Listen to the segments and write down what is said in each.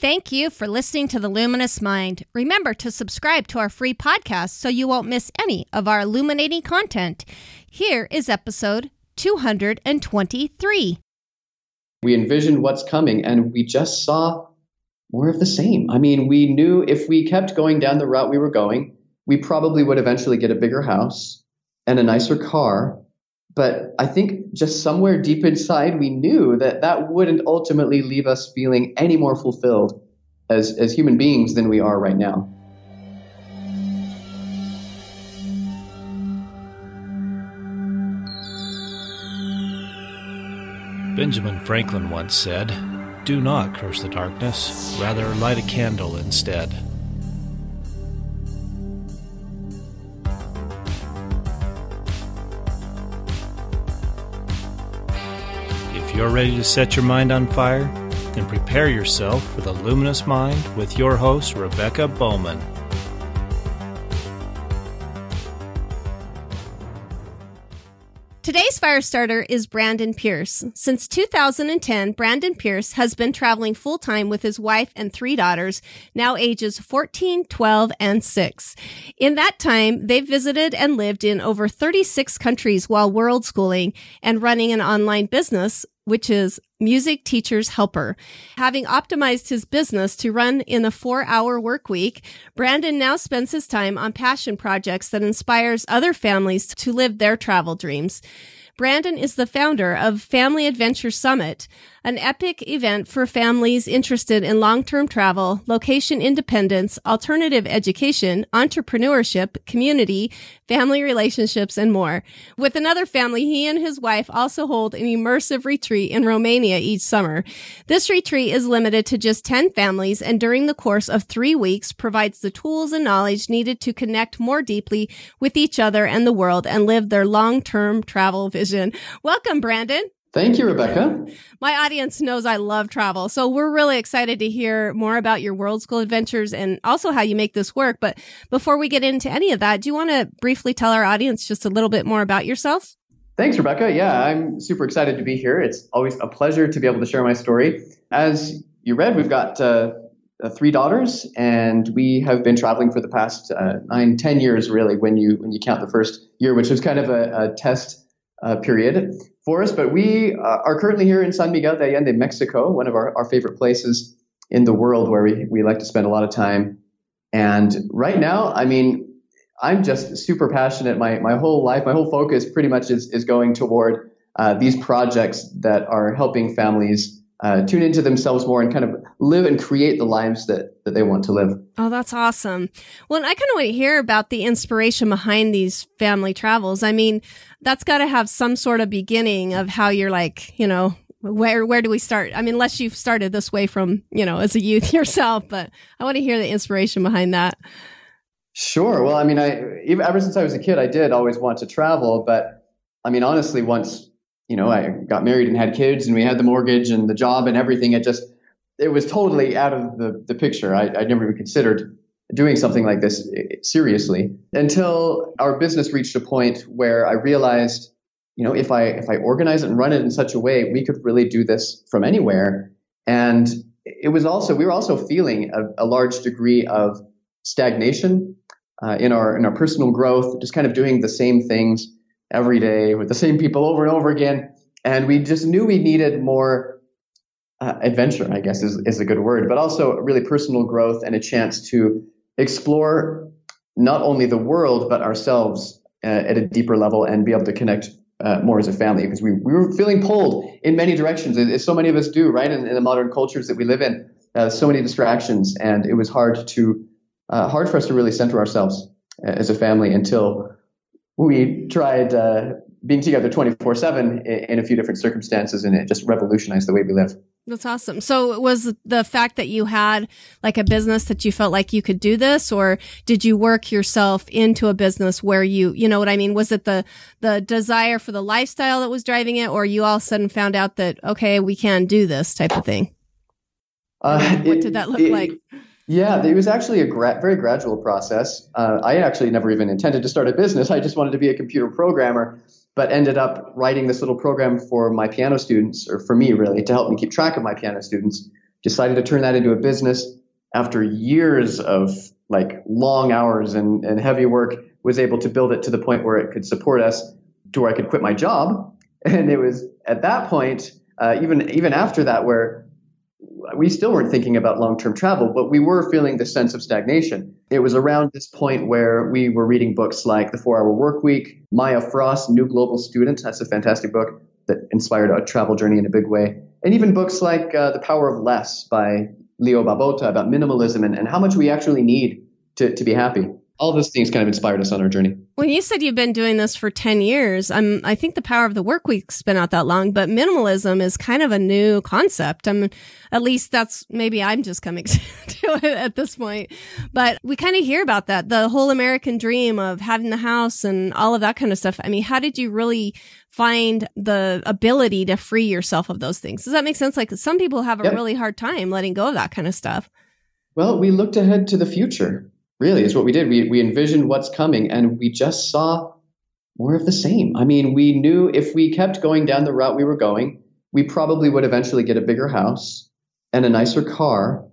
Thank you for listening to The Luminous Mind. Remember to subscribe to our free podcast so you won't miss any of our illuminating content. Here is episode 223. We envisioned what's coming and we just saw more of the same. I mean, we knew if we kept going down the route we were going, we probably would eventually get a bigger house and a nicer car. But I think just somewhere deep inside, we knew that that wouldn't ultimately leave us feeling any more fulfilled as, as human beings than we are right now. Benjamin Franklin once said, Do not curse the darkness, rather light a candle instead. You're ready to set your mind on fire, then prepare yourself for the Luminous Mind with your host, Rebecca Bowman. Today's fire starter is Brandon Pearce. Since 2010, Brandon Pearce has been traveling full time with his wife and three daughters, now ages 14, 12, and 6. In that time, they've visited and lived in over 36 countries while world schooling and running an online business, which is Music Teacher's Helper. Having optimized his business to run in a four hour work week, Brandon now spends his time on passion projects that inspires other families to live their travel dreams. Brandon is the founder of Family Adventure Summit, an epic event for families interested in long-term travel, location independence, alternative education, entrepreneurship, community, family relationships, and more. With another family, he and his wife also hold an immersive retreat in Romania each summer. This retreat is limited to just 10 families and during the course of three weeks provides the tools and knowledge needed to connect more deeply with each other and the world and live their long-term travel vision. Welcome, Brandon. Thank you, Rebecca. My audience knows I love travel. So we're really excited to hear more about your world school adventures and also how you make this work. But before we get into any of that, do you want to briefly tell our audience just a little bit more about yourself? Thanks, Rebecca. Yeah, I'm super excited to be here. It's always a pleasure to be able to share my story. As you read, we've got uh, uh, three daughters, and we have been traveling for the past uh, nine, ten years, really, when you when you count the first year, which was kind of a, a test uh, period for us. But we uh, are currently here in San Miguel de Allende, Mexico, one of our, our favorite places in the world where we, we like to spend a lot of time. And right now, I mean, I'm just super passionate. My, my whole life, my whole focus pretty much is, is going toward uh, these projects that are helping families uh, tune into themselves more and kind of live and create the lives that, that they want to live. Oh, that's awesome. Well, I kind of want to hear about the inspiration behind these family travels. I mean, that's got to have some sort of beginning of how you're like, you know, where where do we start? I mean, unless you've started this way from, you know, as a youth yourself, but I want to hear the inspiration behind that. Sure. Well, I mean, I even ever since I was a kid, I did always want to travel, but I mean, honestly, once you know, I got married and had kids and we had the mortgage and the job and everything. It just, it was totally out of the, the picture. I, I never even considered doing something like this eh, seriously until our business reached a point where I realized, you know, if I, if I organize it and run it in such a way, we could really do this from anywhere. And it was also, we were also feeling a, a large degree of stagnation uh, in our, in our personal growth, just kind of doing the same things every day with the same people over and over again. And we just knew we needed more uh, adventure, I guess is, is a good word, but also really personal growth and a chance to explore not only the world, but ourselves uh, at a deeper level and be able to connect uh, more as a family because we, we were feeling pulled in many directions, as so many of us do, right? In, in the modern cultures that we live in, uh, so many distractions, and it was hard to uh, hard for us to really center ourselves uh, as a family until we tried uh, being together 24 7 in a few different circumstances and it just revolutionized the way we live. That's awesome. So was the fact that you had like a business that you felt like you could do this or did you work yourself into a business where you, you know what I mean? Was it the, the desire for the lifestyle that was driving it or you all of a sudden found out that, okay, we can do this type of thing? Uh, what it, did that look it, like? Yeah, it was actually a gra- very gradual process. Uh, I actually never even intended to start a business. I just wanted to be a computer programmer, but ended up writing this little program for my piano students, or for me really, to help me keep track of my piano students. decided to turn that into a business after years of like long hours and, and heavy work was able to build it to the point where it could support us to where I could quit my job. And it was at that point, uh, even even after that, where we still weren't thinking about long-term travel, but we were feeling the sense of stagnation. It was around this point where we were reading books like The Four-Hour Work Week, Maya Frost, New Global Student. That's a fantastic book that inspired a travel journey in a big way. And even books like uh, The Power of Less by Leo Babauta about minimalism and, and how much we actually need to, to be happy all those things kind of inspired us on our journey. When you said you've been doing this for 10 years, I'm, I think the power of the work week's been out that long, but minimalism is kind of a new concept. I'm, at least that's maybe I'm just coming to it at this point, but we kind of hear about that. The whole American dream of having the house and all of that kind of stuff. I mean, how did you really find the ability to free yourself of those things? Does that make sense? Like some people have a yep. really hard time letting go of that kind of stuff. Well, we looked ahead to the future really is what we did. We, we envisioned what's coming and we just saw more of the same. I mean, we knew if we kept going down the route we were going, we probably would eventually get a bigger house and a nicer car.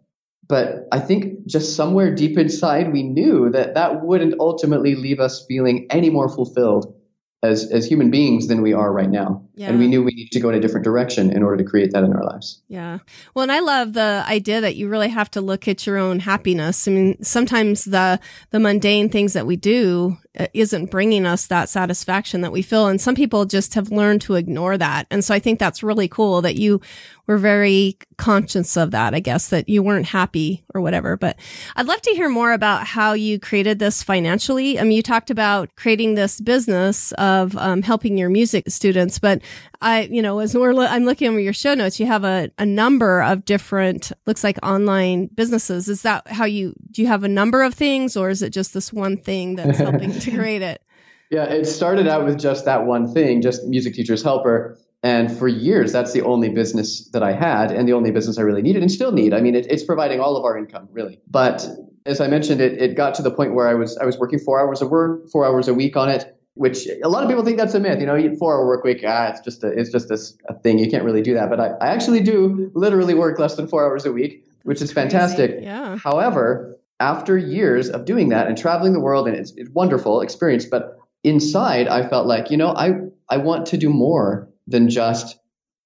But I think just somewhere deep inside, we knew that that wouldn't ultimately leave us feeling any more fulfilled as as human beings than we are right now. Yeah. And we knew we needed to go in a different direction in order to create that in our lives. Yeah. Well, and I love the idea that you really have to look at your own happiness. I mean, sometimes the the mundane things that we do isn't bringing us that satisfaction that we feel and some people just have learned to ignore that. And so I think that's really cool that you were very conscious of that, I guess, that you weren't happy or whatever. But I'd love to hear more about how you created this financially. I mean, you talked about creating this business of um, helping your music students, but I, you know, as we're, I'm looking over your show notes, you have a, a number of different, looks like online businesses. Is that how you, do you have a number of things or is it just this one thing that's helping to create it? Yeah, it started out with just that one thing, just music teacher's helper. And for years, that's the only business that I had and the only business I really needed and still need. I mean, it, it's providing all of our income, really. But as I mentioned, it, it got to the point where I was I was working four hours a work, four hours a week on it, which a lot of people think that's a myth. You know, four hour work week, ah, it's just a it's just a, a thing. You can't really do that. But I, I actually do literally work less than four hours a week, which that's is fantastic. Yeah. However, after years of doing that and traveling the world, and it's, it's wonderful experience, but inside I felt like, you know, I I want to do more than just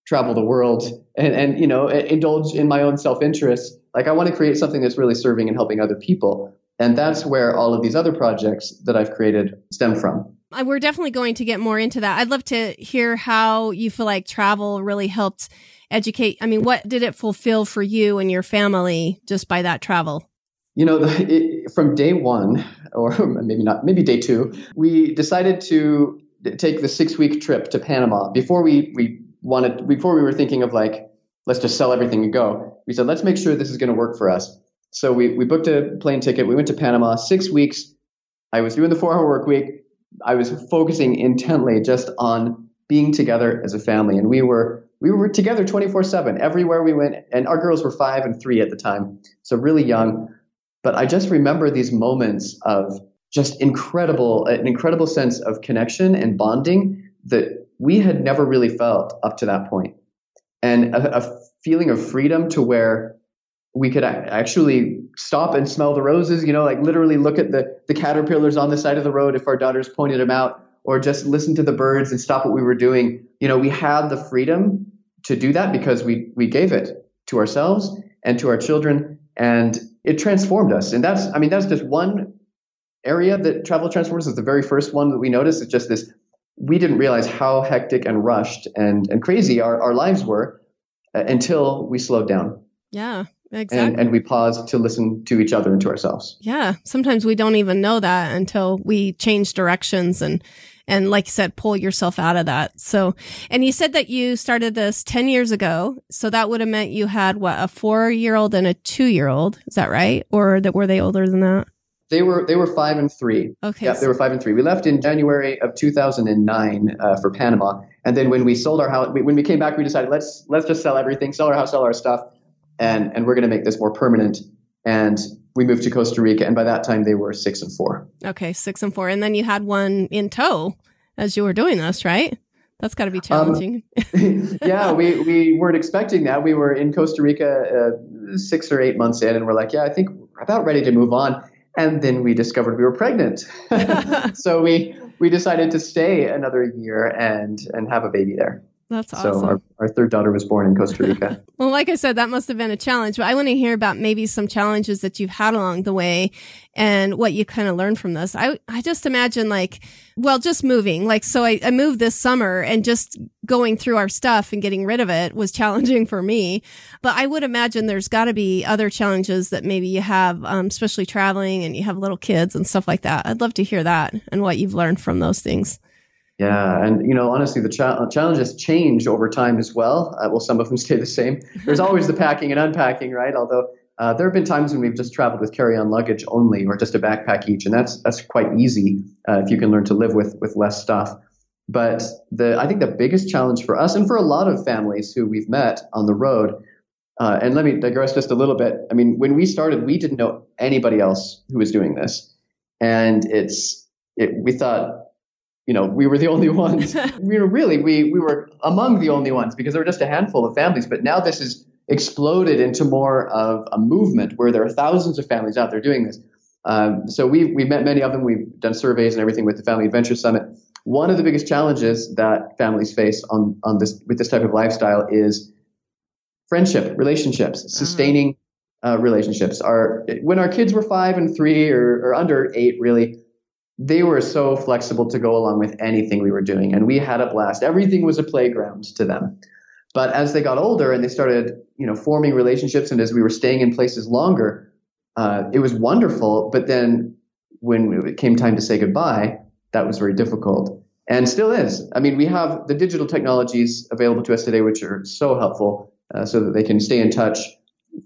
travel the world and, and you know indulge in my own self-interest. Like i want to create something that's really serving and helping other people and that's where all of these other projects that i've created stem from. Uh, we're definitely going to get more into that. I'd love to hear how you feel like travel really helped educate i mean what did it fulfill for you and your family just by that travel you know it, from day one or maybe not maybe day two we decided to take the six week trip to Panama before we, we wanted, before we were thinking of like, let's just sell everything and go. We said, let's make sure this is going to work for us. So we, we booked a plane ticket. We went to Panama six weeks. I was doing the four hour work week. I was focusing intently just on being together as a family. And we were, we were together 24 seven everywhere we went. And our girls were five and three at the time. So really young. But I just remember these moments of just incredible, an incredible sense of connection and bonding that we had never really felt up to that point. And a, a feeling of freedom to where we could actually stop and smell the roses, you know, like literally look at the, the caterpillars on the side of the road if our daughters pointed them out, or just listen to the birds and stop what we were doing. You know, we had the freedom to do that because we, we gave it to ourselves and to our children and it transformed us. And that's, I mean, that's just one area that travel transforms is the very first one that we noticed. It's just this we didn't realize how hectic and rushed and, and crazy our, our lives were uh, until we slowed down. Yeah, exactly. And, and we paused to listen to each other and to ourselves. Yeah. Sometimes we don't even know that until we change directions and, and like you said, pull yourself out of that. So, and you said that you started this 10 years ago. So that would have meant you had what, a four year old and a two year old. Is that right? Or that were they older than that? They were they were five and three. Okay. Yeah, they were five and three. We left in January of 2009 uh, for Panama, and then when we sold our house, when we came back, we decided let's let's just sell everything, sell our house, sell our stuff, and and we're going to make this more permanent. And we moved to Costa Rica, and by that time they were six and four. Okay, six and four, and then you had one in tow as you were doing this, right? That's got to be um, challenging. Um, yeah, we, we weren't expecting that. We were in Costa Rica uh, six or eight months in, and we're like, yeah, I think we're about ready to move on. And then we discovered we were pregnant. so we we decided to stay another year and and have a baby there. That's awesome. So our, our third daughter was born in Costa Rica. well, like I said, that must have been a challenge, but I want to hear about maybe some challenges that you've had along the way and what you kind of learned from this. I, I just imagine like, well, just moving. Like, so I, I moved this summer and just going through our stuff and getting rid of it was challenging for me. But I would imagine there's got to be other challenges that maybe you have, um, especially traveling and you have little kids and stuff like that. I'd love to hear that and what you've learned from those things. Yeah, and you know, honestly, the cha- challenges change over time as well. Uh, well, some of them stay the same. There's always the packing and unpacking, right? Although uh, there have been times when we've just traveled with carry-on luggage only, or just a backpack each, and that's that's quite easy uh, if you can learn to live with with less stuff. But the I think the biggest challenge for us and for a lot of families who we've met on the road, uh, and let me digress just a little bit. I mean, when we started, we didn't know anybody else who was doing this, and it's it, we thought you know, we were the only ones. we were really, we, we were among the only ones because there were just a handful of families. But now this has exploded into more of a movement where there are thousands of families out there doing this. Um, so we've, we've met many of them. We've done surveys and everything with the Family Adventure Summit. One of the biggest challenges that families face on, on this, with this type of lifestyle is friendship, relationships, uh-huh. sustaining uh, relationships. Our, when our kids were five and three or, or under eight, really, they were so flexible to go along with anything we were doing and we had a blast. Everything was a playground to them. But as they got older and they started you know forming relationships and as we were staying in places longer uh, it was wonderful. But then when it came time to say goodbye that was very difficult and still is. I mean we have the digital technologies available to us today which are so helpful uh, so that they can stay in touch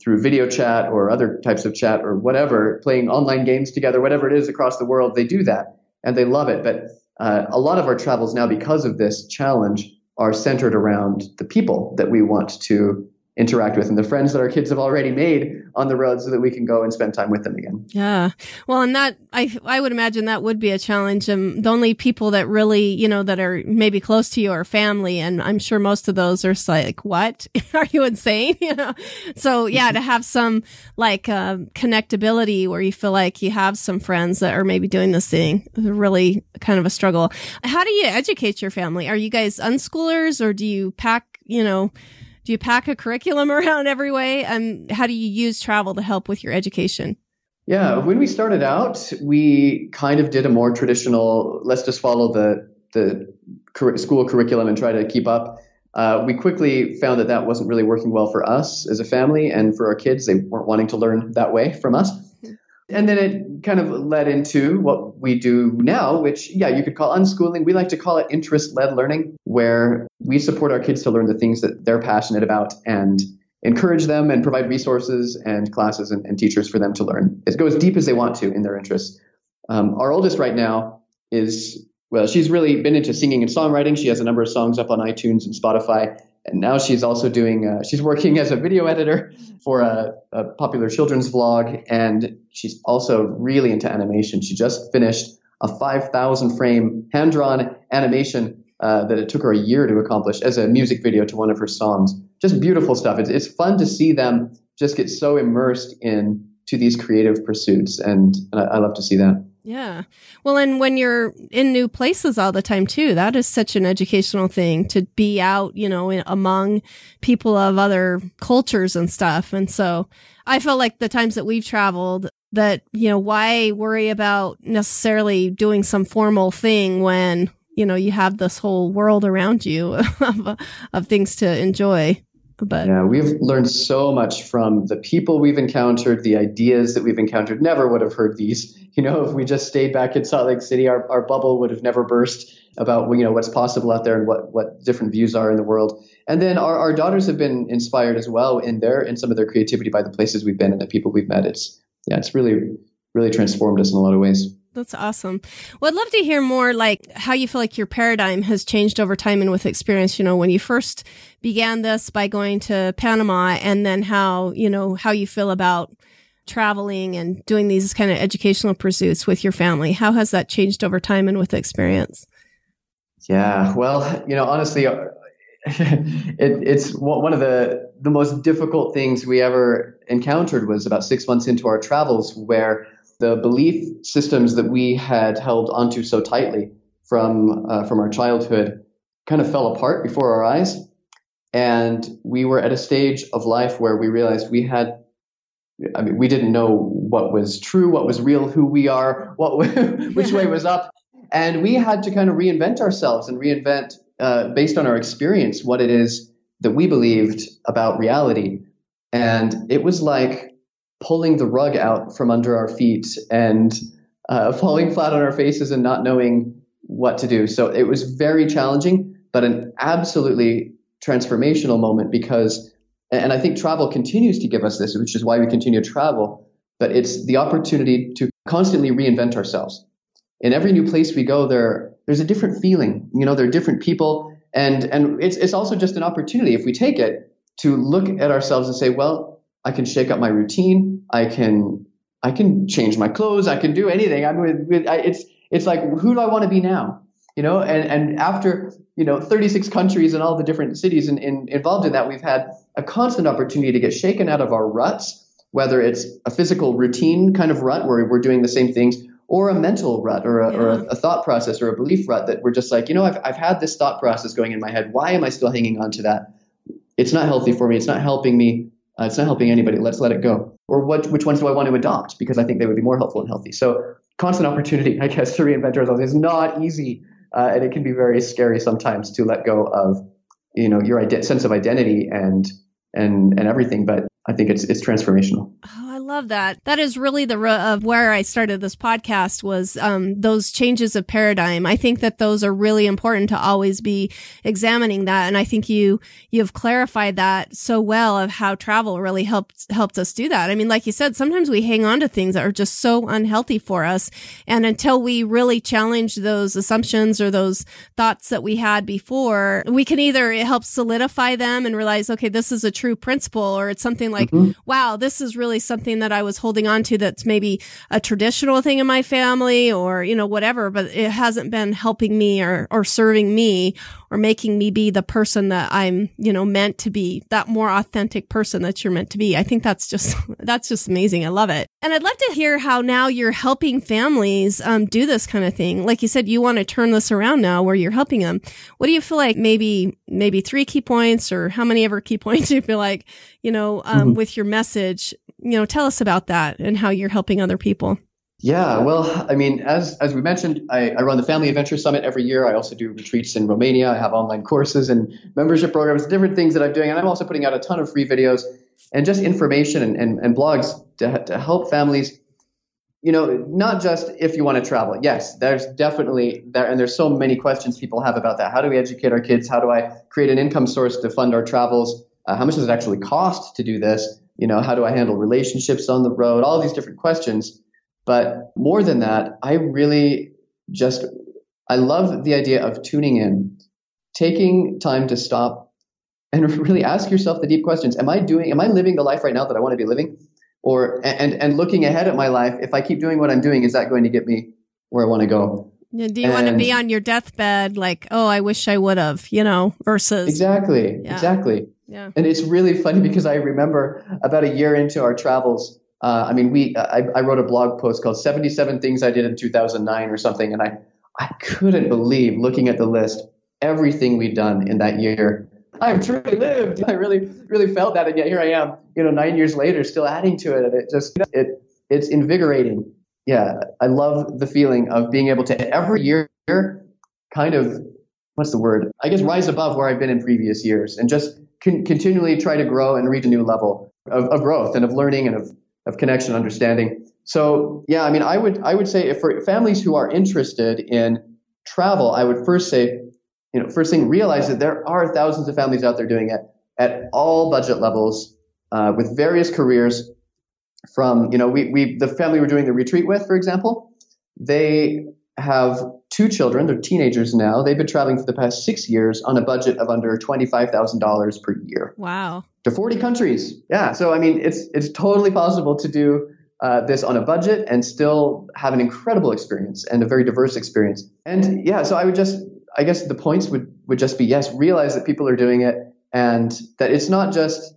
through video chat or other types of chat or whatever, playing online games together, whatever it is across the world, they do that and they love it. But uh, a lot of our travels now, because of this challenge, are centered around the people that we want to interact with and the friends that our kids have already made on the road so that we can go and spend time with them again. Yeah. Well, and that, I, I would imagine that would be a challenge. And um, the only people that really, you know, that are maybe close to you are family. And I'm sure most of those are like, what are you insane? you know? So yeah, to have some like, uh, connectability where you feel like you have some friends that are maybe doing this thing really kind of a struggle. How do you educate your family? Are you guys unschoolers or do you pack, you know, do you pack a curriculum around every way? And how do you use travel to help with your education? Yeah, when we started out, we kind of did a more traditional, let's just follow the, the school curriculum and try to keep up. Uh, we quickly found that that wasn't really working well for us as a family and for our kids. They weren't wanting to learn that way from us. And then it kind of led into what we do now, which, yeah, you could call unschooling. We like to call it interest led learning, where we support our kids to learn the things that they're passionate about and encourage them and provide resources and classes and, and teachers for them to learn. It goes deep as they want to in their interests. Um, our oldest right now is, well, she's really been into singing and songwriting. She has a number of songs up on iTunes and Spotify. And now she's also doing, uh, she's working as a video editor for a, a, popular children's vlog. And she's also really into animation. She just finished a 5,000 frame hand drawn animation uh, that it took her a year to accomplish as a music video to one of her songs. Just beautiful stuff. It's, it's fun to see them just get so immersed in to these creative pursuits. And, and I, I love to see that. Yeah. Well, and when you're in new places all the time too, that is such an educational thing to be out, you know, among people of other cultures and stuff. And so I feel like the times that we've traveled that, you know, why worry about necessarily doing some formal thing when, you know, you have this whole world around you of, of things to enjoy. But yeah, we've learned so much from the people we've encountered, the ideas that we've encountered. Never would have heard these. You know, if we just stayed back in Salt Lake City, our, our bubble would have never burst about you know what's possible out there and what what different views are in the world. And then our, our daughters have been inspired as well in their in some of their creativity by the places we've been and the people we've met. It's yeah, it's really really transformed us in a lot of ways. That's awesome. Well, I'd love to hear more like how you feel like your paradigm has changed over time and with experience, you know, when you first began this by going to Panama and then how, you know, how you feel about traveling and doing these kind of educational pursuits with your family. How has that changed over time and with experience? Yeah, well, you know, honestly, uh, it, it's one of the the most difficult things we ever encountered was about six months into our travels, where the belief systems that we had held onto so tightly from uh, from our childhood kind of fell apart before our eyes, and we were at a stage of life where we realized we had. I mean, we didn't know what was true, what was real, who we are, what which way was up, and we had to kind of reinvent ourselves and reinvent uh, based on our experience what it is that we believed about reality. And it was like pulling the rug out from under our feet and uh, falling flat on our faces and not knowing what to do. So it was very challenging, but an absolutely transformational moment because, and I think travel continues to give us this, which is why we continue to travel, but it's the opportunity to constantly reinvent ourselves. In every new place we go, there, there's a different feeling. You know, there are different people and and it's it's also just an opportunity if we take it to look at ourselves and say, well, I can shake up my routine. I can I can change my clothes. I can do anything. I'm with, with I, it's it's like who do I want to be now? You know, and and after you know 36 countries and all the different cities in, in, involved in that, we've had a constant opportunity to get shaken out of our ruts, whether it's a physical routine kind of rut where we're doing the same things, or a mental rut or a, yeah. or a, a, thought process or a belief rut that we're just like, you know, I've, I've had this thought process going in my head. Why am I still hanging on to that? It's not healthy for me. It's not helping me. Uh, it's not helping anybody. Let's let it go. Or what, which ones do I want to adopt? Because I think they would be more helpful and healthy. So constant opportunity, I guess, to reinvent ourselves is not easy. Uh, and it can be very scary sometimes to let go of, you know, your ide- sense of identity and, and, and everything. But I think it's, it's transformational. Love that. That is really the of where I started this podcast was um, those changes of paradigm. I think that those are really important to always be examining that, and I think you you've clarified that so well of how travel really helped helped us do that. I mean, like you said, sometimes we hang on to things that are just so unhealthy for us, and until we really challenge those assumptions or those thoughts that we had before, we can either it helps solidify them and realize, okay, this is a true principle, or it's something like, mm-hmm. wow, this is really something something that I was holding on to that's maybe a traditional thing in my family or, you know, whatever, but it hasn't been helping me or, or serving me or making me be the person that I'm, you know, meant to be, that more authentic person that you're meant to be. I think that's just, that's just amazing. I love it. And I'd love to hear how now you're helping families um, do this kind of thing. Like you said, you want to turn this around now where you're helping them. What do you feel like maybe, maybe three key points or how many ever key points you feel like, you know, um, mm-hmm. with your message, you know, tell us about that and how you're helping other people. Yeah, well, I mean, as as we mentioned, I, I, run the Family Adventure Summit every year. I also do retreats in Romania. I have online courses and membership programs, different things that I'm doing, and I'm also putting out a ton of free videos and just information and, and, and blogs to, to help families. You know, not just if you want to travel. Yes, there's definitely there, and there's so many questions people have about that. How do we educate our kids? How do I create an income source to fund our travels? Uh, how much does it actually cost to do this? You know, how do I handle relationships on the road? All these different questions. But more than that, I really just, I love the idea of tuning in, taking time to stop and really ask yourself the deep questions. Am I doing, am I living the life right now that I want to be living? Or, and, and looking ahead at my life, if I keep doing what I'm doing, is that going to get me where I want to go? Do you and, want to be on your deathbed like, oh, I wish I would have, you know, versus. Exactly. Yeah. Exactly. Yeah. And it's really funny because I remember about a year into our travels, uh, I mean, we I, I, wrote a blog post called 77 Things I Did in 2009 or something, and I, I couldn't believe looking at the list, everything we'd done in that year. I've truly lived. I really, really felt that, and yet here I am, you know, nine years later, still adding to it, and it just it it's invigorating. Yeah, I love the feeling of being able to every year kind of what's the word? I guess rise above where I've been in previous years, and just con- continually try to grow and reach a new level of, of growth and of learning and of, of connection, understanding. So yeah, I mean, I would I would say if for families who are interested in travel, I would first say, you know, first thing, realize that there are thousands of families out there doing it at all budget levels uh, with various careers. From you know, we we the family we're doing the retreat with, for example, they have two children. They're teenagers now. They've been traveling for the past six years on a budget of under $25,000 per year. Wow. To 40 countries. Yeah. So, I mean, it's, it's totally possible to do uh, this on a budget and still have an incredible experience and a very diverse experience. And yeah, so I would just, I guess the points would, would just be yes, realize that people are doing it and that it's not just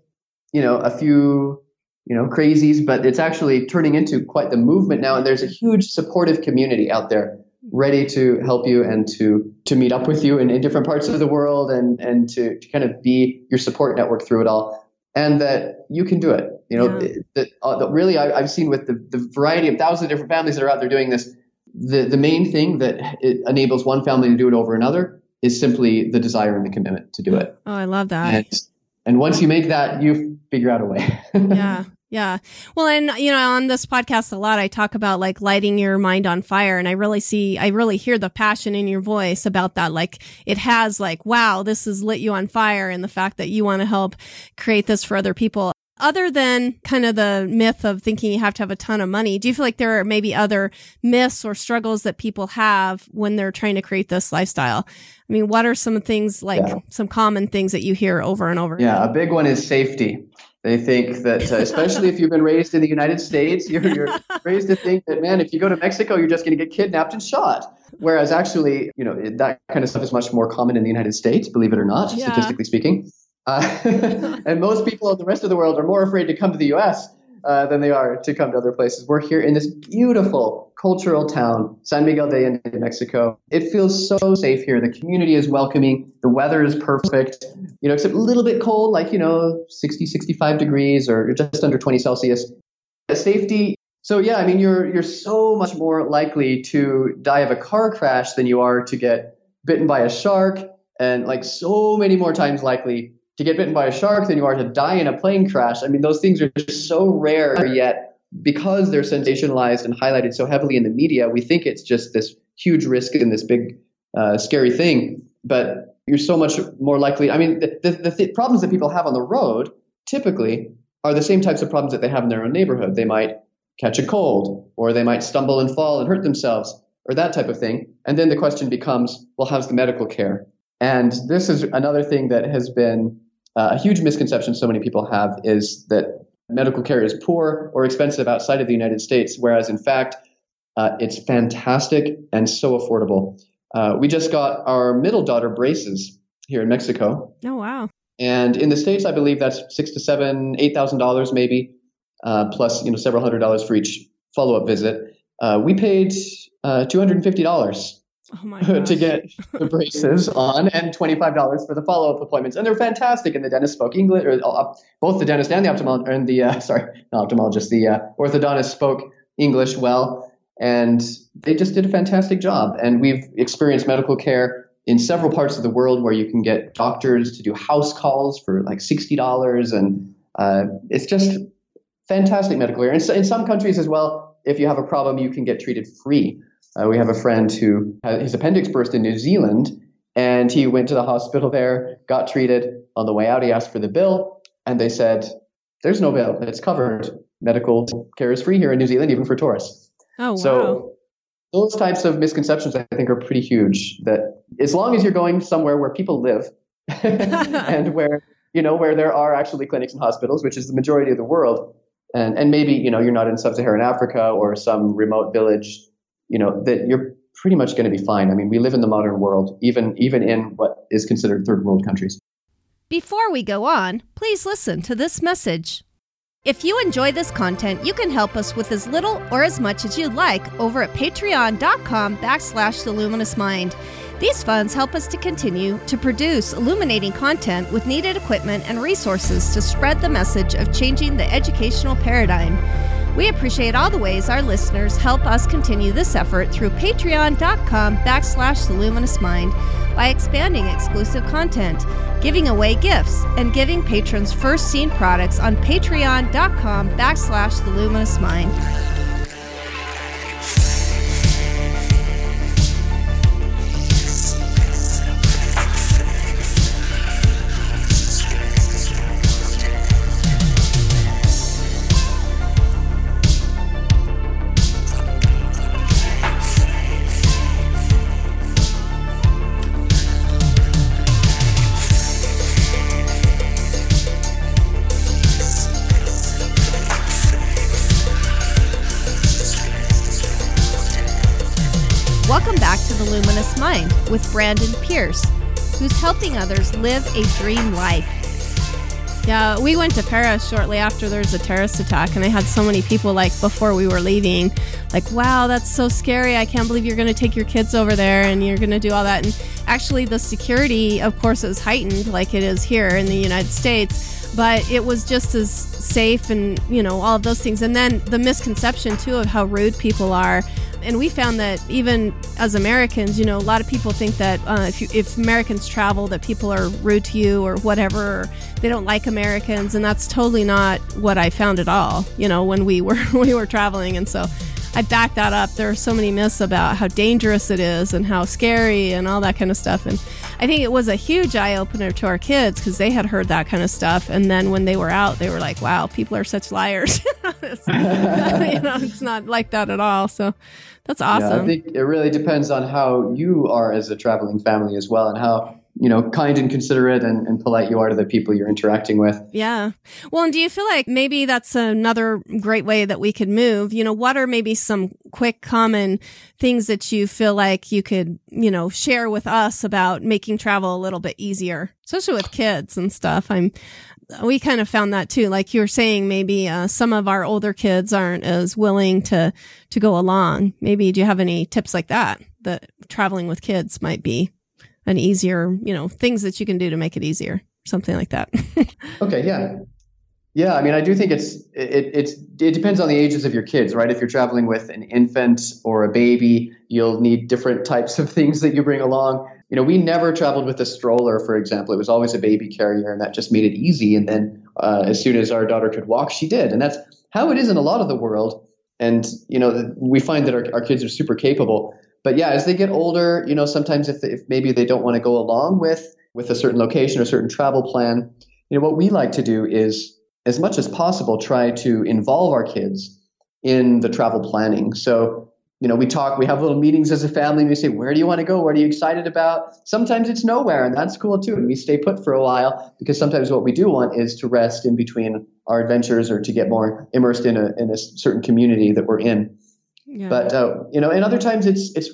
you know, a few, you know, crazies, but it's actually turning into quite the movement now. And there's a huge supportive community out there ready to help you and to to meet up with you in, in different parts of the world and and to, to kind of be your support network through it all and that you can do it you know Yeah. that uh, really I, i've seen with the, the variety of thousands of different families that are out there doing this the, the main thing that it enables one family to do it over another is simply the desire and the commitment to do it Oh, I love that. and, and once you make that you figure out a way yeah. Yeah. Well, and you know, on this podcast a lot, I talk about like lighting your mind on fire. And I really see, I really hear the passion in your voice about that. Like it has like, wow, this has lit you on fire. And the fact that you want to help create this for other people. Other than kind of the myth of thinking you have to have a ton of money, do you feel like there are maybe other myths or struggles that people have when they're trying to create this lifestyle? I mean, what are some things like Yeah. some common things that you hear over and over? Yeah, again? a big one is safety. They think that, uh, especially if you've been raised in the United States, you're, you're raised to think that, man, if you go to Mexico, you're just going to get kidnapped and shot. Whereas actually, you know, that kind of stuff is much more common in the United States, believe it or not, Yeah. statistically speaking. Uh, and most people in the rest of the world are more afraid to come to the U.S. Uh, than they are to come to other places. We're here in this beautiful cultural town, San Miguel de Allende, Mexico. It feels so safe here. The community is welcoming. The weather is perfect, you know, except a little bit cold, like, you know, 60, 65 degrees or just under 20 Celsius. Safety. So yeah, I mean, you're you're so much more likely to die of a car crash than you are to get bitten by a shark, and like so many more times likely to get bitten by a shark than you are to die in a plane crash. I mean, those things are just so rare, yet because they're sensationalized and highlighted so heavily in the media, we think it's just this huge risk and this big, uh, scary thing. But you're so much more likely. I mean, the, the, the th- problems that people have on the road typically are the same types of problems that they have in their own neighborhood. They might catch a cold, or they might stumble and fall and hurt themselves, or that type of thing. And then the question becomes, well, how's the medical care? And this is another thing that has been uh, a huge misconception so many people have is that medical care is poor or expensive outside of the United States, whereas in fact, uh, it's fantastic and so affordable. Uh, we just got our middle daughter braces here in Mexico, Oh, wow. and in the states, I believe that's six to seven, eight thousand dollars maybe, uh, plus you know several hundred dollars for each follow-up visit. Uh, we paid uh, two hundred and fifty dollars Oh, my to get the braces on, and twenty-five dollars for the follow-up appointments. And they're fantastic. And the dentist spoke English, or uh, both the dentist and the ophthalmologist, and the uh, sorry, not ophthalmologist, the uh, orthodontist spoke English well, and they just did a fantastic job. And we've experienced medical care in several parts of the world where you can get doctors to do house calls for like sixty dollars, and uh, it's just fantastic medical care. And so in some countries as well, if you have a problem, you can get treated free. Uh, we have a friend who had his appendix burst in New Zealand, and he went to the hospital there, got treated. On the way out, he asked for the bill, and they said, "There's no bill; it's covered. Medical care is free here in New Zealand, even for tourists." Oh, wow. So those types of misconceptions, I think, are pretty huge. That as long as you're going somewhere where people live, and where you know where there are actually clinics and hospitals, which is the majority of the world, and and maybe you know you're not in sub-Saharan Africa or some remote village, you know that you're pretty much going to be fine. I mean, we live in the modern world, even even in what is considered third world countries. Before we go on, please listen to this message. If you enjoy this content, you can help us with as little or as much as you'd like over at patreon.com backslash the luminous mind. These funds help us to continue to produce illuminating content with needed equipment and resources to spread the message of changing the educational paradigm. We appreciate all the ways our listeners help us continue this effort through patreon.com backslash the luminous mind by expanding exclusive content, giving away gifts, and giving patrons first seen products on patreon.com backslash the luminous mind. With Brandon Pearce, who's helping others live a dream life. Yeah, we went to Paris shortly after there was a terrorist attack, and I had so many people like before we were leaving, like, "Wow, that's so scary! I can't believe you're going to take your kids over there and you're going to do all that." And actually, the security, of course, is heightened like it is here in the United States, but it was just as safe and you know all of those things. And then the misconception too of how rude people are and we found that even as Americans, you know, a lot of people think that uh, if, you, if Americans travel, that people are rude to you or whatever, or they don't like Americans, and that's totally not what I found at all. You know, when we were we were traveling, and so I back that up. There are so many myths about how dangerous it is and how scary and all that kind of stuff, and I think it was a huge eye opener to our kids because they had heard that kind of stuff, and then when they were out, they were like, "Wow, people are such liars." you know, it's not like that at all. So that's awesome. Yeah, I think it really depends on how you are as a traveling family as well, and how you know kind and considerate and, and polite you are to the people you're interacting with. Yeah. Well, and do you feel like maybe that's another great way that we could move? You know, what are maybe some quick, common things that you feel like you could, you know, share with us about making travel a little bit easier, especially with kids and stuff? I'm we kind of found that too. Like you were saying, maybe uh, some of our older kids aren't as willing to to go along. Maybe do you have any tips like that that traveling with kids might be an easier, you know, things that you can do to make it easier, something like that. okay, yeah. Yeah, I mean, I do think it's it, it depends on the ages of your kids, right? If you're traveling with an infant or a baby, you'll need different types of things that you bring along you know, we never traveled with a stroller, for example. It was always a baby carrier, and that just made it easy. And then uh, as soon as our daughter could walk, she did. And that's how it is in a lot of the world. And, you know, we find that our, our kids are super capable. But yeah, as they get older, you know, sometimes if, if maybe they don't want to go along with, with a certain location or certain travel plan, you know, what we like to do is, as much as possible, try to involve our kids in the travel planning. So you know, we talk, we have little meetings as a family and we say, where do you want to go? What are you excited about? Sometimes it's nowhere and that's cool too. And we stay put for a while because sometimes what we do want is to rest in between our adventures or to get more immersed in a, in a certain community that we're in. Yeah. But, uh, you know, and other times it's, it's,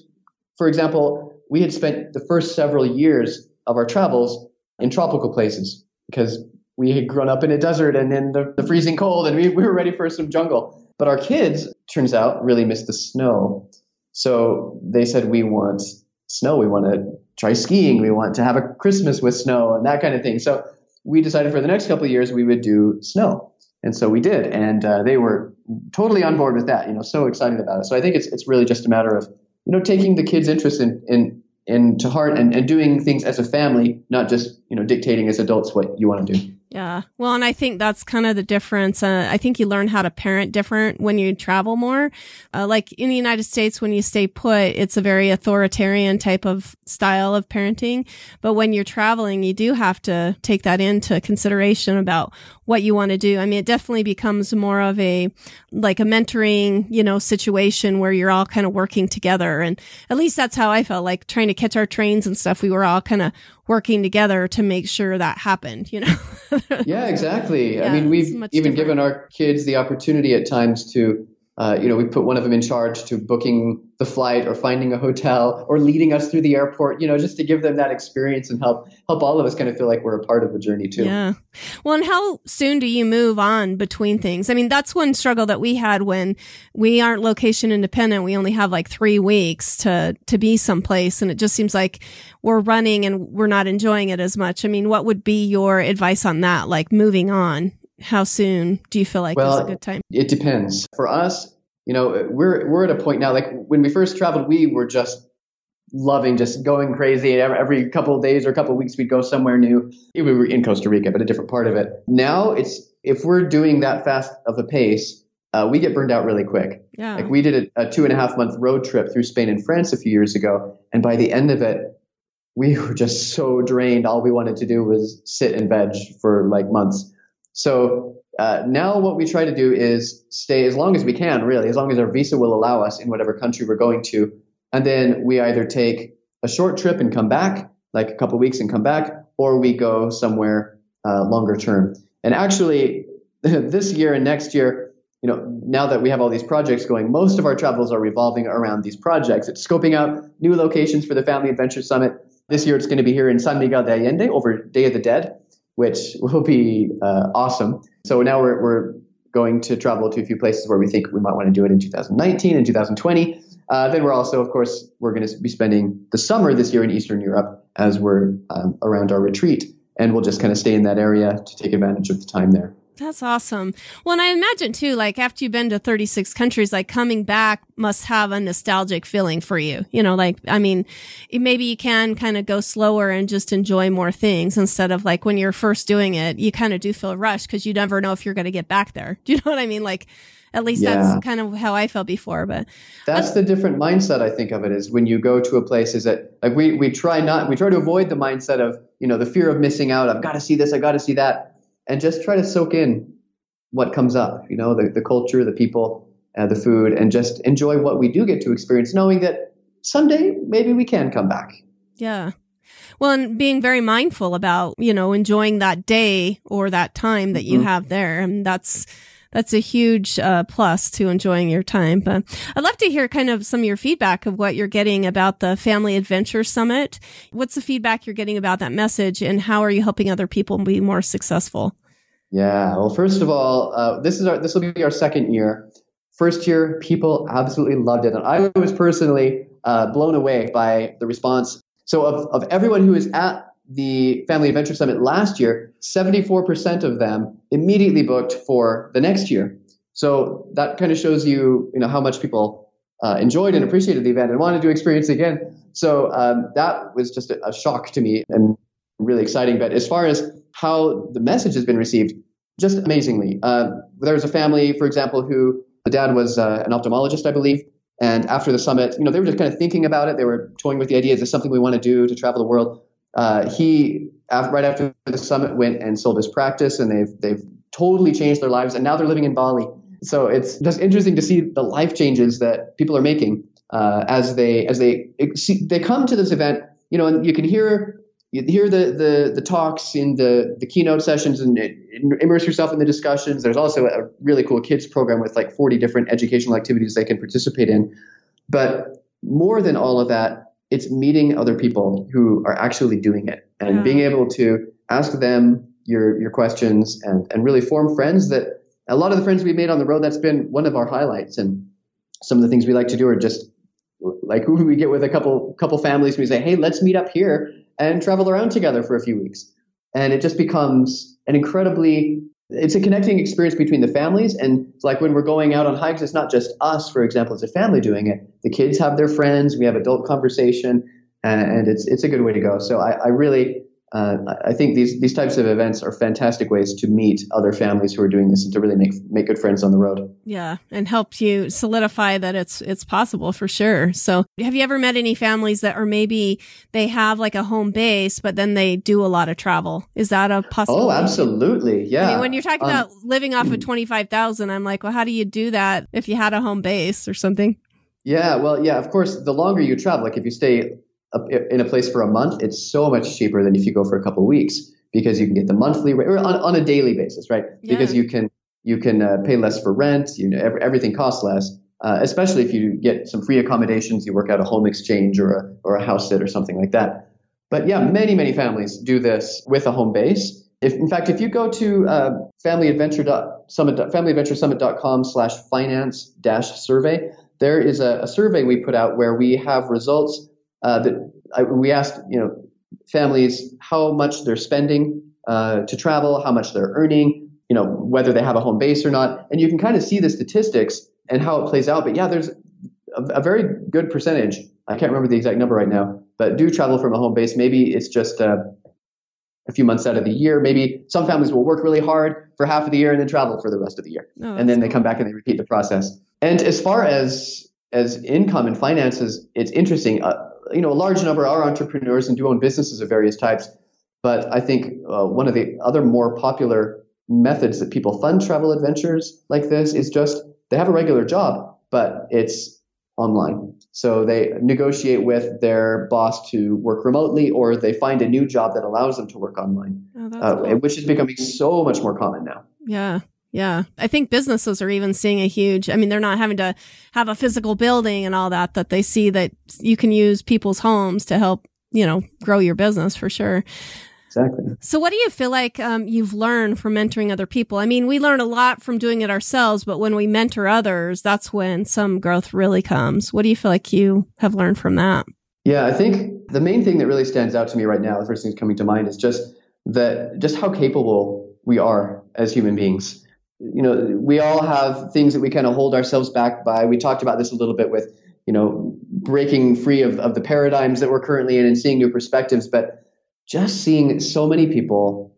for example, we had spent the first several years of our travels in tropical places because we had grown up in a desert and in the, the freezing cold and we, we were ready for some jungle. But our kids, turns out, really miss the snow. So they said, we want snow. We want to try skiing. We want to have a Christmas with snow and that kind of thing. So we decided for the next couple of years we would do snow. And so we did. And uh, they were totally on board with that, you know, so excited about it. So I think it's, it's really just a matter of, you know, taking the kids' interest in, in, in to heart and, and doing things as a family, not just, you know, dictating as adults what you want to do. Yeah. Well, and I think that's kind of the difference. Uh, I think you learn how to parent different when you travel more. Uh, like in the United States, when you stay put, it's a very authoritarian type of style of parenting. But when you're traveling, you do have to take that into consideration about what you want to do. I mean, it definitely becomes more of a, like a mentoring, you know, situation where you're all kind of working together. And at least that's how I felt like trying to catch our trains and stuff. We were all kind of working together to make sure that happened, you know? yeah, exactly. Yeah, I mean, we've even different. given our kids the opportunity at times to uh, you know, we put one of them in charge to booking the flight or finding a hotel or leading us through the airport, you know, just to give them that experience and help help all of us kind of feel like we're a part of the journey too. Yeah. Well, and how soon do you move on between things? I mean, that's one struggle that we had when we aren't location independent. We only have like three weeks to to be someplace, and it just seems like we're running and we're not enjoying it as much. I mean, what would be your advice on that? Like moving on how soon do you feel like well, is a good time? It depends. For us, you know, we're we're at a point now. Like when we first traveled, we were just loving just going crazy. and Every couple of days or a couple of weeks, we'd go somewhere new. We were in Costa Rica, but a different part of it. Now it's if we're doing that fast of a pace, uh, we get burned out really quick. Yeah. Like we did a, a two and a half month road trip through Spain and France a few years ago, and by the end of it, we were just so drained. All we wanted to do was sit and veg for like months. So uh, now what we try to do is stay as long as we can, really, as long as our visa will allow us in whatever country we're going to. And then we either take a short trip and come back, like a couple weeks and come back, or we go somewhere uh, longer term. And actually, this year and next year, you know, now that we have all these projects going, most of our travels are revolving around these projects. It's scoping out new locations for the Family Adventure Summit. This year, it's going to be here in San Miguel de Allende over Day of the Dead. Which will be uh, awesome. So now we're, we're going to travel to a few places where we think we might want to do it in 2019 and 2020. Uh, then we're also, of course, we're going to be spending the summer this year in Eastern Europe as we're um, around our retreat, and we'll just kind of stay in that area to take advantage of the time there. That's awesome. Well, and I imagine too, like after you've been to 36 countries, like coming back must have a nostalgic feeling for you. You know, like, I mean, maybe you can kind of go slower and just enjoy more things instead of like when you're first doing it, you kind of do feel rushed because you never know if you're going to get back there. Do you know what I mean? Like, at least yeah. that's kind of how I felt before. But that's the different mindset I think of it is when you go to a place is that like we, we try not, we try to avoid the mindset of, you know, the fear of missing out. I've got to see this. I got to see that and just try to soak in what comes up, you know, the, the culture, the people, uh, the food, and just enjoy what we do get to experience, knowing that someday maybe we can come back. Yeah. Well, and being very mindful about, you know, enjoying that day or that time that you mm-hmm. have there. And that's, that's a huge uh, plus to enjoying your time. But I'd love to hear kind of some of your feedback of what you're getting about the Family Adventure Summit. What's the feedback you're getting about that message, and how are you helping other people be more successful? Yeah. Well, first of all, uh, this is our this will be our second year. First year, people absolutely loved it, and I was personally uh, blown away by the response. So, of, of everyone who was at the Family Adventure Summit last year, 74% of them immediately booked for the next year. So that kind of shows you, you know, how much people uh, enjoyed and appreciated the event and wanted to experience it again. So um, that was just a, a, shock to me and really exciting. But as far as how the message has been received, just amazingly. Uh, there was a family, for example, who the dad was uh, an ophthalmologist, I believe. And after the summit, you know, they were just kind of thinking about it. They were toying with the idea: is this something we want to do to travel the world? Uh, he right after the summit went and sold his practice, and they've they've totally changed their lives, and now they're living in Bali. So it's just interesting to see the life changes that people are making uh, as they as they they come to this event. You know, and you can hear you hear the the, the talks in the the keynote sessions and immerse yourself in the discussions. There's also a really cool kids program with like 40 different educational activities they can participate in. But more than all of that, it's meeting other people who are actually doing it and yeah. being able to ask them your your questions and and really form friends that a lot of the friends we made on the road that's been one of our highlights and some of the things we like to do are just like we get with a couple couple families we say hey let's meet up here and travel around together for a few weeks and it just becomes an incredibly it's a connecting experience between the families and it's like when we're going out on hikes it's not just us for example as a family doing it. The kids have their friends we have adult conversation and, it's it's a good way to go. So i, I really uh, I think these these types of events are fantastic ways to meet other families who are doing this and to really make make good friends on the road. Yeah, and help you solidify that it's it's possible for sure. So, have you ever met any families that are maybe they have like a home base, but then they do a lot of travel? Is that a possibility? Oh, absolutely. Yeah. I mean, when you're talking um, about living off of twenty five thousand, I'm like, well, how do you do that if you had a home base or something? Yeah, well, yeah, of course, the longer you travel, like if you stay in a place for a month, it's so much cheaper than if you go for a couple of weeks because you can get the monthly rate or on, on a daily basis, right? Yeah. Because you can you can uh, pay less for rent. You know, every, everything costs less. Uh, especially if you get some free accommodations, you work out a home exchange or a or a house sit or something like that. But yeah, many many families do this with a home base. If in fact, if you go to uh, familyadventure.summit familyadventuresummit.com slash finance dash survey, there is a, a survey we put out where we have results uh, that I, we asked, you know, families how much they're spending uh, to travel, how much they're earning, you know, whether they have a home base or not, and you can kind of see the statistics and how it plays out. But yeah, there's a, a very good percentage. I can't remember the exact number right now, but do travel from a home base. Maybe it's just uh, a few months out of the year. Maybe some families will work really hard for half of the year and then travel for the rest of the year, oh, and then they come back and they repeat the process. And as far as as income and finances, it's interesting. Uh, you know, a large number are entrepreneurs and do own businesses of various types. But I think uh, one of the other more popular methods that people fund travel adventures like this is just they have a regular job, but it's online. So they negotiate with their boss to work remotely, or they find a new job that allows them to work online, oh, uh, cool. which is becoming so much more common now. Yeah. Yeah. I think businesses are even seeing a huge, I mean, they're not having to have a physical building and all that, that they see that you can use people's homes to help, you know, grow your business for sure. exactly. So, what do you feel like um, you've learned from mentoring other people? I mean, we learn a lot from doing it ourselves, but when we mentor others, that's when some growth really comes. What do you feel like you have learned from that? Yeah, I think the main thing that really stands out to me right now, the first thing that's coming to mind is just that just how capable we are as human beings. You know, we all have things that we kind of hold ourselves back by. We talked about this a little bit with, you know, breaking free of, of the paradigms that we're currently in and seeing new perspectives. But just seeing so many people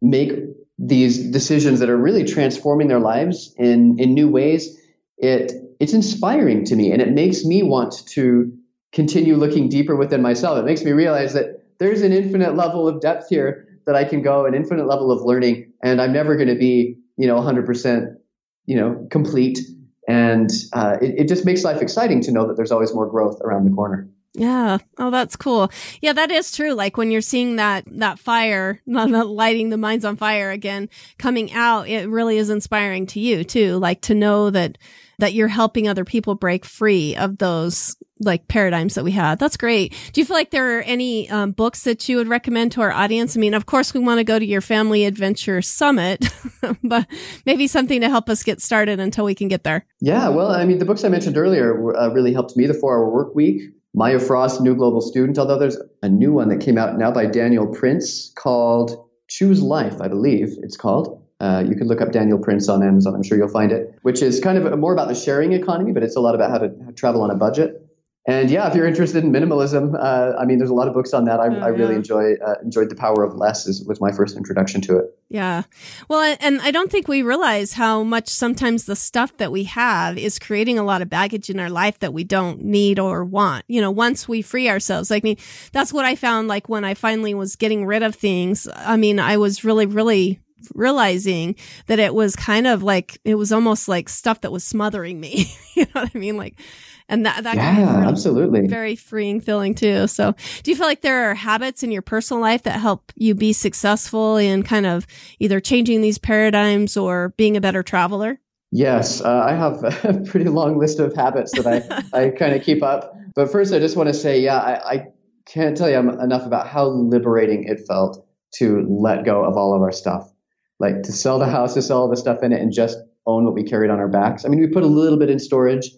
make these decisions that are really transforming their lives in, in new ways, it it's inspiring to me and it makes me want to continue looking deeper within myself. It makes me realize that there's an infinite level of depth here that I can go, an infinite level of learning, and I'm never going to be, you know, 100%, you know, complete. And uh, it, it just makes life exciting to know that there's always more growth around the corner. Yeah. Oh, that's cool. Yeah, that is true. Like when you're seeing that, that fire, lighting the minds on fire again coming out, it really is inspiring to you too. Like to know that, that you're helping other people break free of those like paradigms that we had. That's great. Do you feel like there are any um, books that you would recommend to our audience? I mean, of course, we want to go to your family adventure summit, but maybe something to help us get started until we can get there. Yeah, well, I mean, the books I mentioned earlier uh, really helped me. The Four Hour Work Week, Maya Frost, New Global Student, although there's a new one that came out now by Daniel Prince called Choose Life, I believe it's called. Uh, you can look up Daniel Prince on Amazon. I'm sure you'll find it, which is kind of more about the sharing economy, but it's a lot about how to, how to travel on a budget. And yeah, if you're interested in minimalism, uh, I mean, there's a lot of books on that. I, oh, I really yeah. enjoy uh, enjoyed the power of less. Is, was my first introduction to it. Yeah, well, and I don't think we realize how much sometimes the stuff that we have is creating a lot of baggage in our life that we don't need or want. You know, once we free ourselves, like I mean, that's what I found. Like when I finally was getting rid of things, I mean, I was really, really realizing that it was kind of like it was almost like stuff that was smothering me. you know what I mean? Like and that that yeah, really, absolutely very freeing feeling too. So, do you feel like there are habits in your personal life that help you be successful in kind of either changing these paradigms or being a better traveler? Yes, uh, I have a pretty long list of habits that I I kind of keep up. But first, I just want to say, yeah, I, I can't tell you enough about how liberating it felt to let go of all of our stuff, like to sell the house, to sell all the stuff in it, and just own what we carried on our backs. I mean, we put a little bit in storage,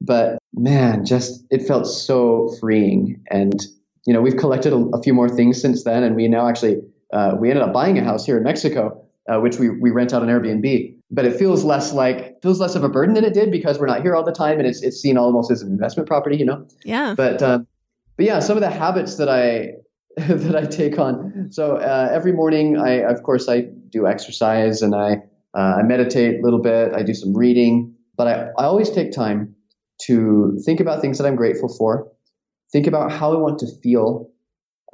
but man, just it felt so freeing. And you know, we've collected a, a few more things since then, and we now actually uh, we ended up buying a house here in Mexico, uh, which we we rent out on Airbnb. But it feels less like feels less of a burden than it did because we're not here all the time, and it's it's seen almost as an investment property, you know. Yeah. But uh, but yeah, some of the habits that I that I take on. So uh, every morning, I of course I do exercise and I uh, I meditate a little bit. I do some reading, but I I always take time to think about things that I'm grateful for, think about how I want to feel.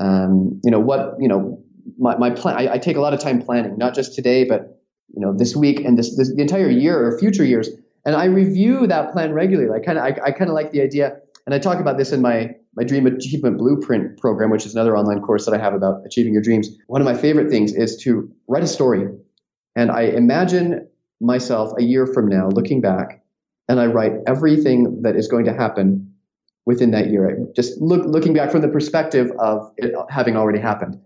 Um, you know what you know my my plan. I, I, take a lot of time planning, not just today, but you know this week and this, this the entire year or future years. And I review that plan regularly. I kind of I, I kind of like the idea, and I talk about this in my my Dream Achievement Blueprint program, which is another online course that I have about achieving your dreams. One of my favorite things is to write a story, and I imagine myself a year from now looking back and I write everything that is going to happen within that year. Just look, looking back from the perspective of it having already happened.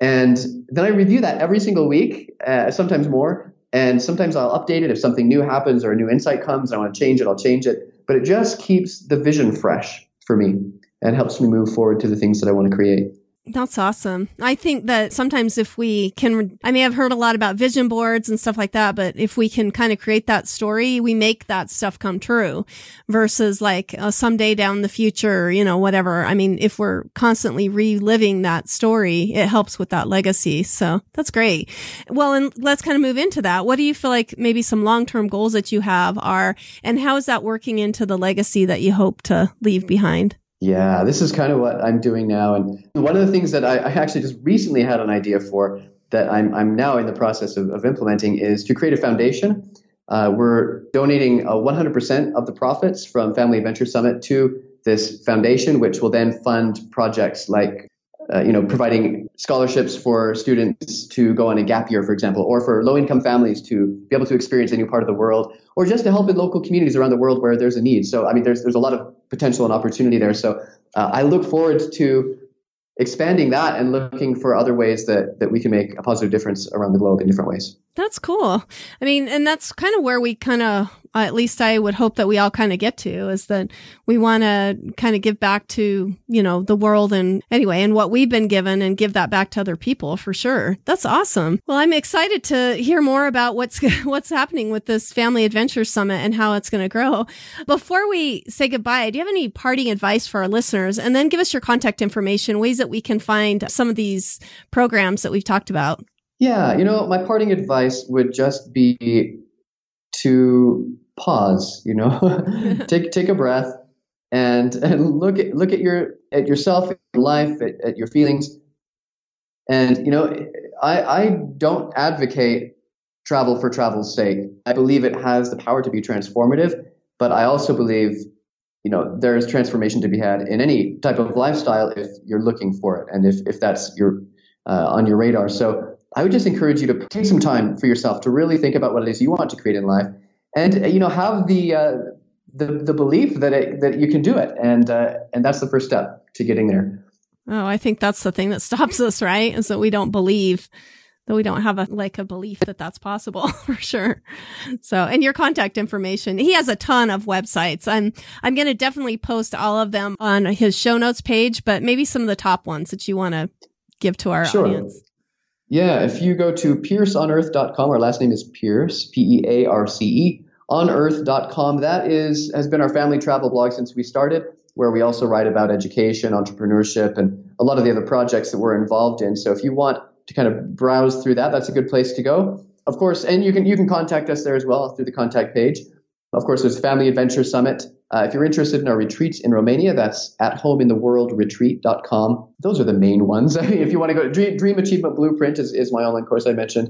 And then I review that every single week, uh, sometimes more. And sometimes I'll update it if something new happens or a new insight comes. I want to change it, I'll change it. But it just keeps the vision fresh for me and helps me move forward to the things that I want to create. That's awesome. I think that sometimes if we can, I mean, I've heard a lot about vision boards and stuff like that, but if we can kind of create that story, we make that stuff come true versus like uh, someday down the future, you know, whatever. I mean, if we're constantly reliving that story, it helps with that legacy. So that's great. Well, and let's kind of move into that. What do you feel like maybe some long-term goals that you have are, and how is that working into the legacy that you hope to leave behind? Yeah, this is kind of what I'm doing now. And one of the things that I, I actually just recently had an idea for that I'm, I'm now in the process of, of implementing is to create a foundation. Uh, we're donating uh, 100% of the profits from Family Adventure Summit to this foundation, which will then fund projects like uh, you know, providing scholarships for students to go on a gap year, for example, or for low-income families to be able to experience a new part of the world, or just to help in local communities around the world where there's a need. So, I mean, there's there's a lot of potential and opportunity there. So, uh, I look forward to expanding that and looking for other ways that, that we can make a positive difference around the globe in different ways. That's cool. I mean, and that's kind of where we kind of, at least I would hope that we all kind of get to is that we want to kind of give back to, you know, the world and anyway, and what we've been given and give that back to other people for sure. That's awesome. Well, I'm excited to hear more about what's, what's happening with this family adventure summit and how it's going to grow. Before we say goodbye, do you have any parting advice for our listeners? And then give us your contact information, ways that we can find some of these programs that we've talked about. Yeah, you know, my parting advice would just be to pause, you know, take take a breath and and look at look at your at yourself, your life, at, at your feelings. And you know, I I don't advocate travel for travel's sake. I believe it has the power to be transformative, but I also believe you know there's transformation to be had in any type of lifestyle if you're looking for it and if if that's your uh, on your radar. So I would just encourage you to take some time for yourself to really think about what it is you want to create in life, and you know have the uh, the, the belief that it, that you can do it, and uh, and that's the first step to getting there. Oh, I think that's the thing that stops us, right? Is that we don't believe that we don't have a like a belief that that's possible for sure. So, and your contact information, he has a ton of websites. I'm I'm going to definitely post all of them on his show notes page, but maybe some of the top ones that you want to give to our sure. audience. Yeah, if you go to pearceonearth.com, our last name is Pearce, P E A R C E, onearth.com. That is has been our family travel blog since we started, where we also write about education, entrepreneurship, and a lot of the other projects that we're involved in. So if you want to kind of browse through that, that's a good place to go. Of course, and you can you can contact us there as well through the contact page. Of course, there's Family Adventure Summit. Uh, if you're interested in our retreats in Romania, that's at homeintheworldretreat.com. Those are the main ones. if you want to go, Dream, Dream Achievement Blueprint is, is my online course I mentioned.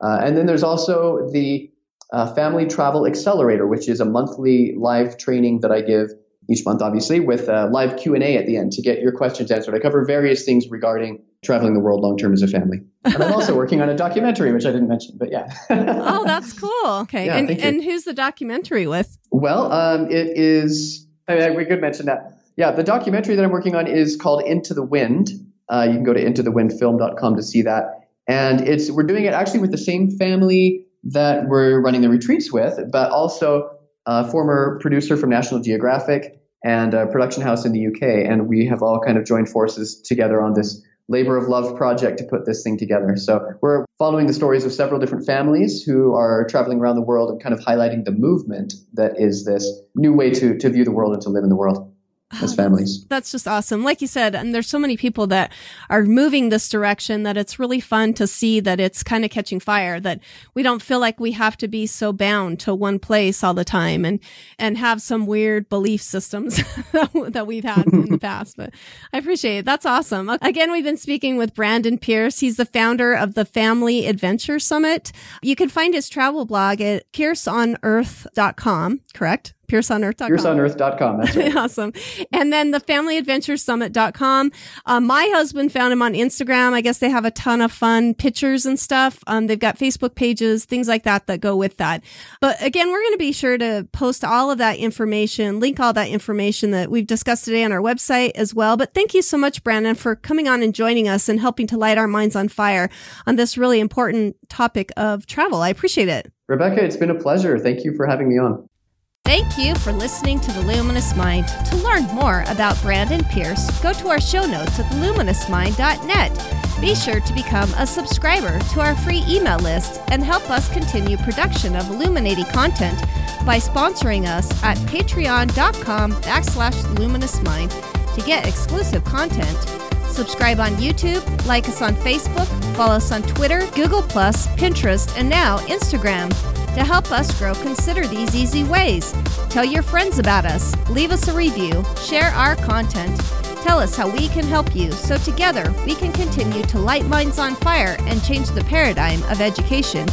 Uh, and then there's also the uh, Family Travel Accelerator, which is a monthly live training that I give each month, obviously, with a live Q&A at the end to get your questions answered. I cover various things regarding traveling the world long term as a family. And I'm also working on a documentary, which I didn't mention, but yeah. oh, that's cool. Okay. Yeah, and, and who's the documentary with? Well, um, it is, I mean, we could mention that. Yeah, the documentary that I'm working on is called Into the Wind. Uh, you can go to intothewindfilm.com to see that. And it's we're doing it actually with the same family that we're running the retreats with, but also a former producer from National Geographic and a production house in the UK. And we have all kind of joined forces together on this labor of love project to put this thing together. So we're following the stories of several different families who are traveling around the world and kind of highlighting the movement that is this new way to, to view the world and to live in the world as oh, families. That's just awesome. Like you said, and there's so many people that are moving this direction that it's really fun to see that it's kind of catching fire, that we don't feel like we have to be so bound to one place all the time and, and have some weird belief systems that we've had in the past. But I appreciate it. That's awesome. Again, we've been speaking with Brandon Pearce. He's the founder of the Family Adventure Summit. You can find his travel blog at pearceonearth.com, correct? pearceonearth.com. Pearceonearth.com. That's right. awesome. And then the familyadventuresummit.com. Um, my husband found him on Instagram. I guess they have a ton of fun pictures and stuff. Um, they've got Facebook pages, things like that that go with that. But again, we're going to be sure to post all of that information, link all that information that we've discussed today on our website as well. But thank you so much, Brandon, for coming on and joining us and helping to light our minds on fire on this really important topic of travel. I appreciate it. Rebecca, it's been a pleasure. Thank you for having me on. Thank you for listening to The Luminous Mind. To learn more about Brandon Pearce, go to our show notes at theluminousmind.net. Be sure to become a subscriber to our free email list and help us continue production of illuminating content by sponsoring us at patreon.com backslash luminousmind to get exclusive content. Subscribe on YouTube, like us on Facebook, follow us on Twitter, Google, Pinterest, and now Instagram. To help us grow, consider these easy ways. Tell your friends about us, leave us a review, share our content, tell us how we can help you so together we can continue to light minds on fire and change the paradigm of education.